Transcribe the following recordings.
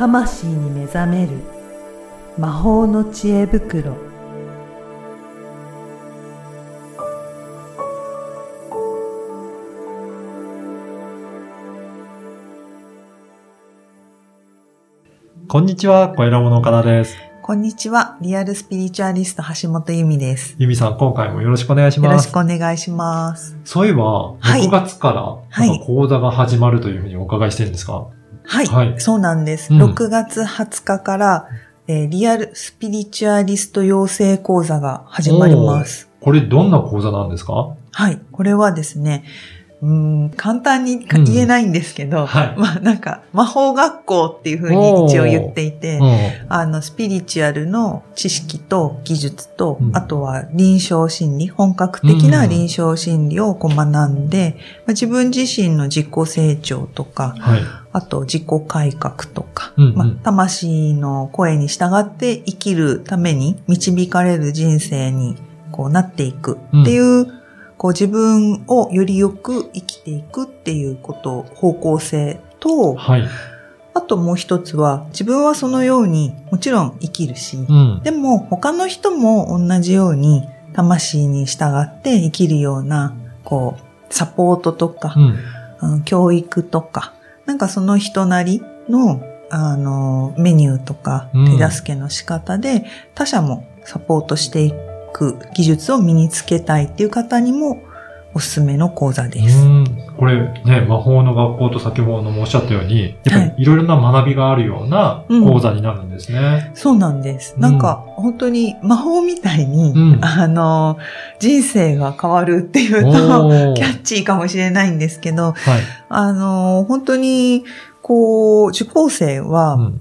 魂に目覚める魔法の知恵袋こんにちは、小ラボの岡田です。こんにちは。リアルスピリチュアリスト橋本由美です。ゆみさん、今回もよろしくお願いしよろします。くお願いします。そういえば、はい6月から、講座が始まるというふうにお伺いしてるんですかはい。はいそうなんです。うん6月20日から、えーリアルスピリチュアリスト養成講座が始まります。これどんな講座なんですか？はい。これはですね、うーん、簡単に言えないんですけど、はい。まあなんか魔法学校っていうふうに一応言っていて、うん。あの、スピリチュアルの知識と技術と、うん。あとは臨床心理、本格的な臨床心理をこう学んで、まあ自分自身の自己成長とか、はい。あと自己改革とか、うんうん。まあ、魂の声に従って生きるために導かれる人生にこうなっていくっていう、こう自分をよりよく生きていくっていうこと、方向性と、はい。あともう一つは、自分はそのようにもちろん生きるし、うん。でも他の人も同じように魂に従って生きるような、こう、サポートとかう、ん。うん教育とか、なんかその人なりの、あの、メニューとかうん手助けの仕方で、他者もサポートしていく技術を身につけたいっていう方にもおすすめの講座です。うんこれね、魔法の学校と先ほどもおっしゃったように、やっぱはいりいろいろな学びがあるような講座になるんですね。そうなんです。うんなんか、本当に魔法みたいに、うんあの、人生が変わるっていうおと、ーキャッチーかもしれないんですけど、はい。あの、本当に、こう、受講生は、うん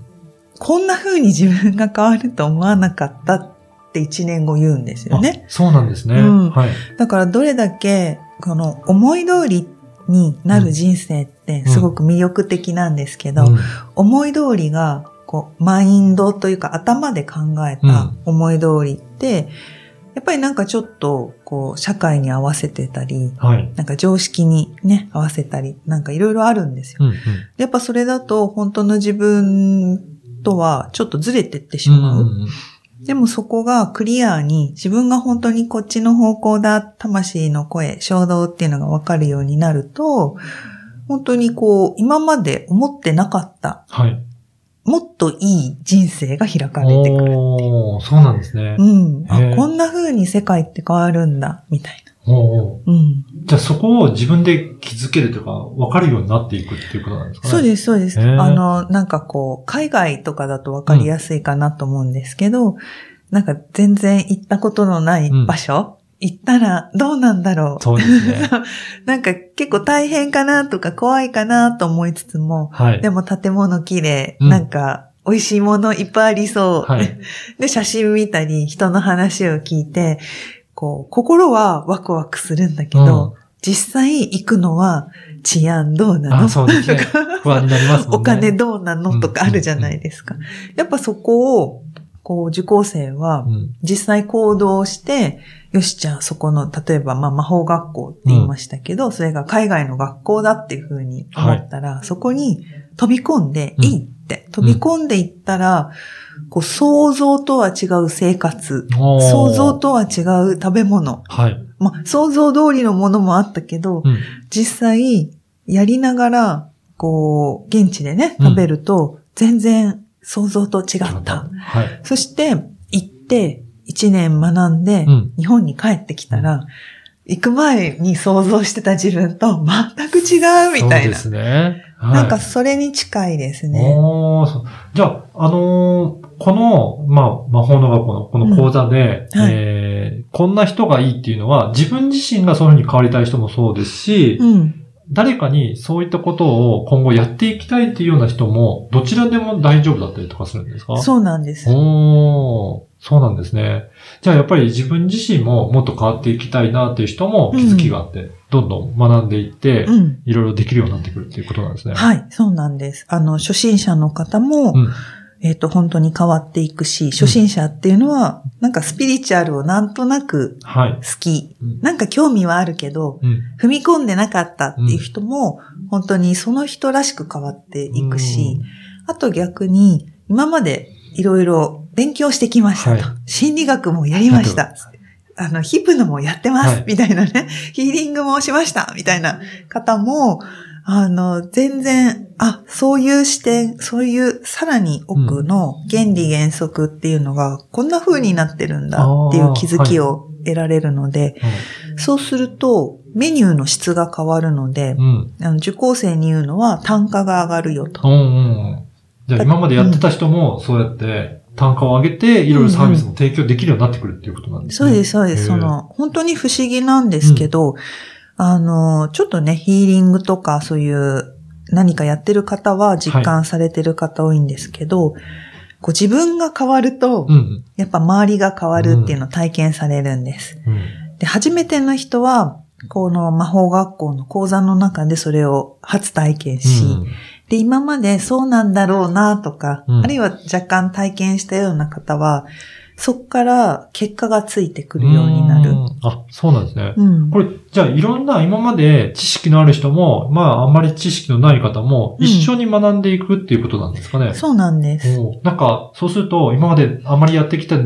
こんな風に自分が変わると思わなかったって1年後言うんですよね。あそうなんですね。うんはい。だからどれだけ、この思い通りになる人生ってすごく魅力的なんですけど、うん思い通りが、こう、マインドというか頭で考えた思い通りって、やっぱりなんかちょっと、こう、社会に合わせてたり、はい。なんか常識にね、合わせたり、なんかいろいろあるんですよ。うんうんやっぱそれだと本当の自分とはちょっとずれてってしまう。うんうんでもそこがクリアに自分が本当にこっちの方向だ、魂の声、衝動っていうのがわかるようになると、本当にこう、今まで思ってなかった、はい。もっといい人生が開かれてくる。おーそうなんですね。うん。こんな風に世界って変わるんだ、みたいな。うん。じゃあそこを自分で気づけるというか、分かるようになっていくっていうことなんですかね。そうです、そうです。あの、なんかこう、海外とかだとわかりやすいかなと思うんですけど、なんか全然行ったことのない場所、行ったらどうなんだろう。そうですね。なんか結構大変かなとか怖いかなと思いつつも、はい。でも建物綺麗、うんなんか美味しいものいっぱいありそう。はい。で、写真見たり、人の話を聞いて、こう、心はワクワクするんだけど、実際行くのは治安どうなの？あ、そうですね。不安になりますもんね。お金どうなの？とかあるじゃないですか。やっぱそこを、こう、受講生はうん。実際行動して、よし、じゃあそこの、例えば、まあ、魔法学校って言いましたけど、それが海外の学校だっていうふうに思ったら、そこに飛び込んでうんいいって、飛び込んでいったら、こう、想像とは違う生活、想像とは違う食べ物、はい。まあ、想像通りのものもあったけど、うん。実際、やりながら、こう、現地でね、うん食べると、全然想像と違った。はい。そして、行って、一年学んでうん、日本に帰ってきたら、行く前に想像してた自分と全く違うみたいな。そうですね。はい。なんかそれに近いですね。じゃあ、あのーこの、まあ、魔法の学校のこの講座で、うんはいえーこんな人がいいっていうのは、自分自身がそういうふうに変わりたい人もそうですし、うん。誰かにそういったことを今後やっていきたいっていうような人も、どちらでも大丈夫だったりとかするんですか？そうなんです。おーそうなんですね。じゃあやっぱり自分自身ももっと変わっていきたいなっていう人も気づきがあって、どんどん学んでいって、うん。いろいろできるようになってくるっていうことなんですね。はい、そうなんです。あの、初心者の方も、うんえっ、と、本当に変わっていくし、初心者っていうのは、なんかスピリチュアルをなんとなくはい。好き。うんなんか興味はあるけど、うん。踏み込んでなかったっていう人も、本当にその人らしく変わっていくし、あと逆に、今までいろいろ勉強してきましたと。はい心理学もやりました。あの、ヒプノもやってます、はいみたいなね。ヒーリングもしました、みたいな方も、あの、全然、あ、そういう視点、そういうさらに奥の原理原則っていうのが、こんな風になってるんだっていう気づきを得られるので、そうすると、メニューの質が変わるのでう、ん。あの受講生に言うのは単価が上がるよと。うんうん。じゃあ今までやってた人もそうやって単価を上げて、いろいろサービスも提供できるようになってくるっていうことなんですね。そうです、そうです。その、本当に不思議なんですけど、あの、ちょっとね、ヒーリングとかそういう何かやってる方は実感されてる方多いんですけど、こう自分が変わると、うん。やっぱ周りが変わるっていうのを体験されるんです。うん。で、初めての人は、この魔法学校の講座の中でそれを初体験し、うんで、今までそうなんだろうなとか、うんあるいは若干体験したような方は、そこから結果がついてくるようになるう。んあ、そうなんですね。うん。これ、じゃあいろんな今まで知識のある人も、まああんまり知識のない方もうん一緒に学んでいくっていうことなんですかね。そうなんです。なんか、そうすると今まであんまりやってきた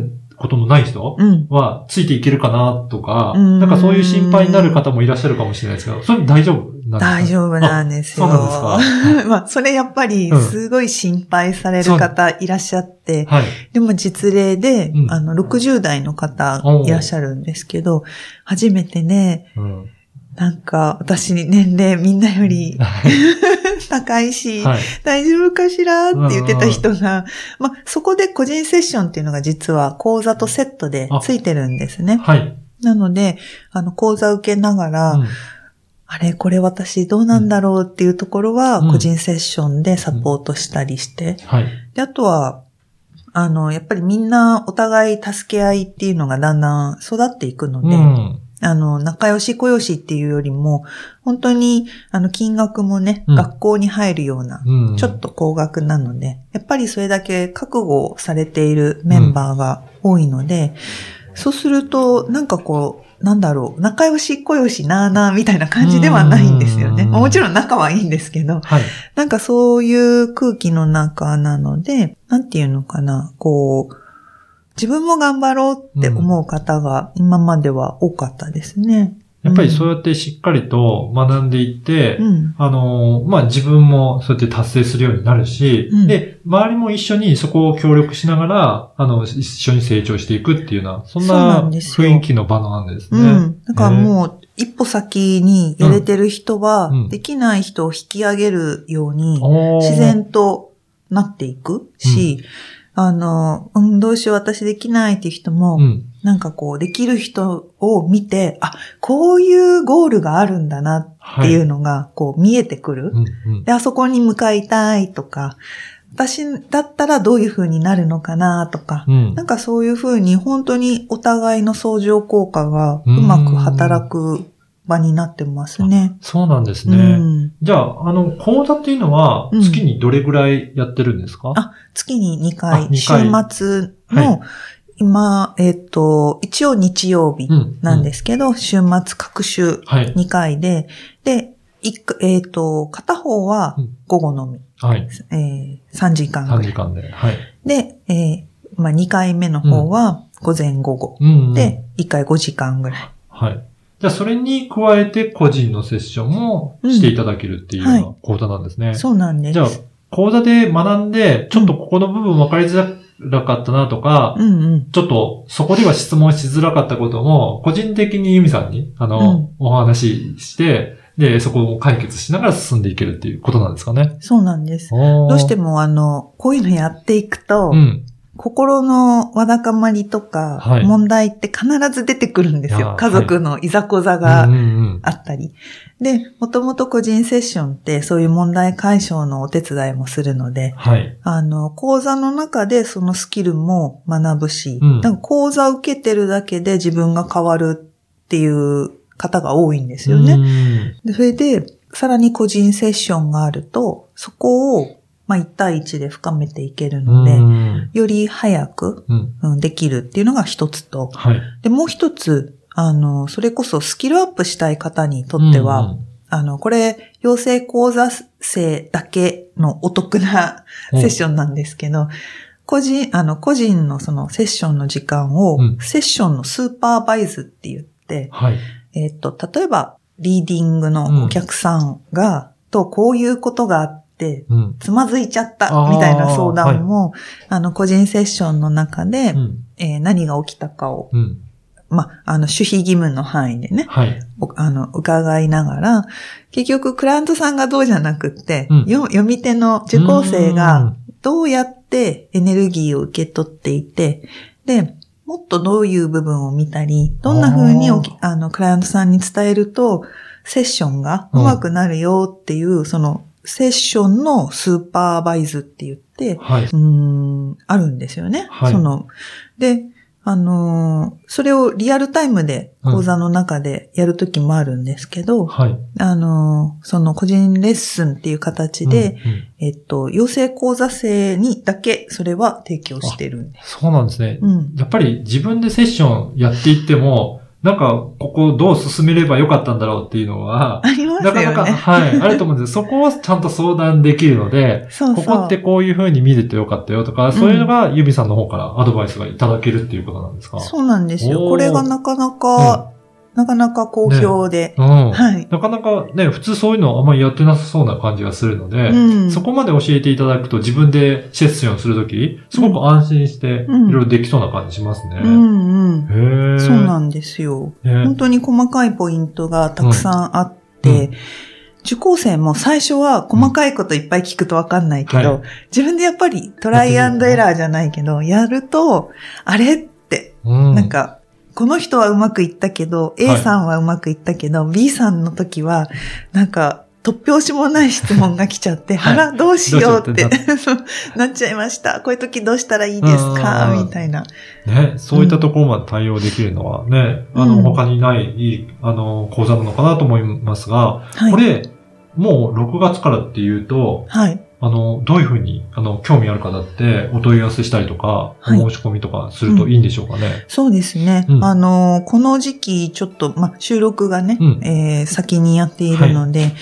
ことのない人うん。はついていけるかなとか、うんなんかそういう心配になる方もいらっしゃるかもしれないですけど、それ大丈夫なんですか？大丈夫なんですよ。あそうなんです まあ、それやっぱりうん、すごい心配される方いらっしゃって、はい。でも実例で、うんあの、60代の方いらっしゃるんですけど、初めてね、うん。なんか、私年齢みんなより 高いし、はい。大丈夫かしらって言ってた人が、まあ、そこで個人セッションっていうのが実は講座とセットでついてるんですね。はい。なので、あの、講座受けながら、うんあれ、これ私どうなんだろうっていうところは、うん個人セッションでサポートしたりして、はい。で、あとは、あの、やっぱりみんなお互い助け合いっていうのがだんだん育っていくので、うん。あの、仲良し小良しっていうよりも、本当に、あの、金額もね、うん学校に入るような、うん。ちょっと高額なので、やっぱりそれだけ覚悟されているメンバーが多いので、そうすると、なんかこう、なんだろう、仲良し小良しなーなーみたいな感じではないんですよね。うんもちろん仲はいいんですけど、はい。なんかそういう空気の中なので、なんていうのかな、こう、自分も頑張ろうって思う方が今までは多かったですね。やっぱりそうやってしっかりと学んでいって、うん。あの、まあ、自分もそうやって達成するようになるし、うんで、周りも一緒にそこを協力しながら、あの、一緒に成長していくっていうような、そんな雰囲気の場なんですね。うん。だからもう、一歩先にやれてる人は、うんできない人を引き上げるように、自然となっていくし、あの、うん、どうしよう私できないっていう人も、うん。なんかこう、できる人を見て、あ、こういうゴールがあるんだなっていうのが、こう見えてくる。うんうんで、あそこに向かいたいとか、私だったらどういう風になるのかなとか、うんなんかそういう風に本当にお互いの相乗効果がうまく働く場になってますね。そうなんですうね。ん。じゃあ、あの、講座っていうのは、うん月にどれぐらいやってるんですか、あ月に2あ回、2週回末の、今、えっ、と、一応日曜日うんなんですけど、週末各週はい。2回で、で、一かえっ、と、片方はうん午後のみ、はい。えー3時間ぐ3らい。時間で。はい。で、えーまあ、2回目の方は午前午後。うんうん、で、1回5時間ぐらい。はい。じゃあ、それに加えて個人のセッションもしていただけるっていうよううんな講座なんですね。そうなんです。じゃあ、講座で学んで、ちょっとここの部分分かりづらかったなとか、うんうん。ちょっとそこでは質問しづらかったことも、個人的にユミさんに、あの、うんお話しして、で、そこを解決しながら進んでいけるっていうことなんですかね。そうなんです。どどうしても、あの、こういうのやっていくと、うん。心のわだかまりとか、はい問題って必ず出てくるんですいやよ。家族のいざこざうんがあったり。で、もともと個人セッションってそういう問題解消のお手伝いもするので、はい。あの、講座の中でそのスキルも学ぶし、うんなんか講座受けてるだけで自分が変わるっていう方が多いんですよね。それで、さらに個人セッションがあると、そこを、まあ、1対1で深めていけるので、うんより早く、うん。うん、できるっていうのが一つと、はい。で、もう一つ、あの、それこそスキルアップしたい方にとっては、うんうんあの、これ、養成講座生だけのお得なセッションなんですけど、個人、あの、個人のそのセッションの時間を、うんセッションのスーパーバイズって言って、はい。えっ、と、例えば、リーディングのお客さんが、と、こういうことがあって、うん。つまずいちゃったみたいな相談も、あの、個人セッションの中で、うん。えー何が起きたかを、うん。ま、あの、守秘義務の範囲でね、はい。おあの、伺いながら、結局、クライアントさんがどうじゃなくって、読み手の受講生うがん、どうやってエネルギーを受け取っていて、で、もっとどういう部分を見たり、どんな風にあの、クライアントさんに伝えると、セッションが上手くなるよっていう、その、セッションのスーパーバイズって言って、はい。うーん、あるんですよね。はいその、で、あのーそれをリアルタイムで講座の中でやるときもあるんですけど、はい。あのーその個人レッスンっていう形で、うんうんえっと、養成講座生にだけそれは提供してるんです。そうなんですね。うん。やっぱり自分でセッションやっていっても、なんか、ここどう進めればよかったんだろうっていうのは、ありますよね。なかなか、はい、あると思うんですそこをちゃんと相談できるので、そうそう。ここってこういう風に見れてよかったよとか、そういうのがユミさんの方からアドバイスがいただけるっていうことなんですか？そうなんですよ。これがなかなか、なかなか好評で。うん。はい。なかなかね、普通そういうのあんまりやってなさそうな感じがするので、うんそこまで教えていただくと自分でセッションするとき、すごく安心していうんろいろできそうな感じしますね。うんうん。そうなんですよ。ね本当に細かいポイントがたくさんあって、うん受講生も最初は細かいこといっぱい聞くとわかんないけど、はい自分でやっぱりトライアンドエラーじゃないけど、やると、あれって、うんなんか、この人はうまくいったけど、A さんはうまくいったけど、B さんの時は、なんか、突拍子もない質問が来ちゃって、はいあら、どうしようって なっちゃいました。こういう時どうしたらいいですか？うんみたいな。ね、そういったところまで対応できるのはね、あの、うん他にない、いい、あの、講座なのかなと思いますが、はい。これ、もう6月からっていうと、はい。あの、どういうふうに、あの、興味ある方ってお問い合わせしたりとか、はいお申し込みとかするといいんでしょうかね？そうですね。うんあの、この時期、ちょっと、まあ、収録がね、うんえー先にやっているので、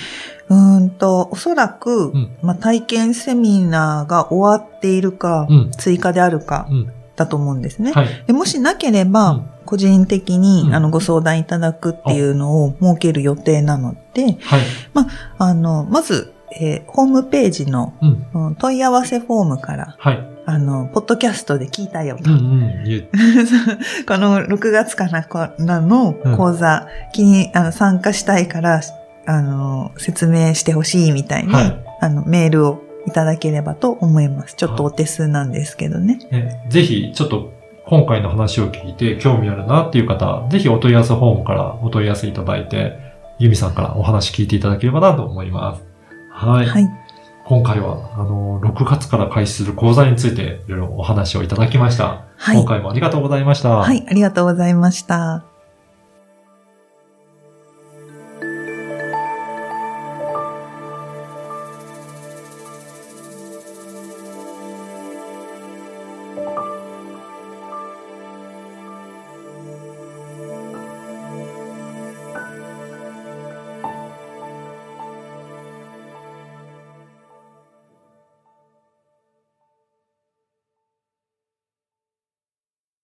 うーんと、おそらく、うんまあ、体験セミナーが終わっているか、うん追加であるか、うん。だと思うんですね。はい。でもしなければ、うん個人的に、うんあのご相談いただくっていうのを設ける予定なので、はい。あの、まず、えーホームページの、うん。うん問い合わせフォームから、はい。あの、ポッドキャストで聞いたよと。うんうん。この6月からの講座、気にあの参加したいから、あの、説明してほしいみたいに、はいあの、メールをいただければと思います。ちょっとお手数なんですけどね。ねぜひ、ちょっと、今回の話を聞いて興味あるなっていう方、ぜひお問い合わせフォームからお問い合わせいただいて、ユミさんからお話聞いていただければなと思います。はい。はい。今回は、あの、6月から開始する講座についていろいろお話をいただきました。はい今回もありがとうございました。はい、ありがとうございました。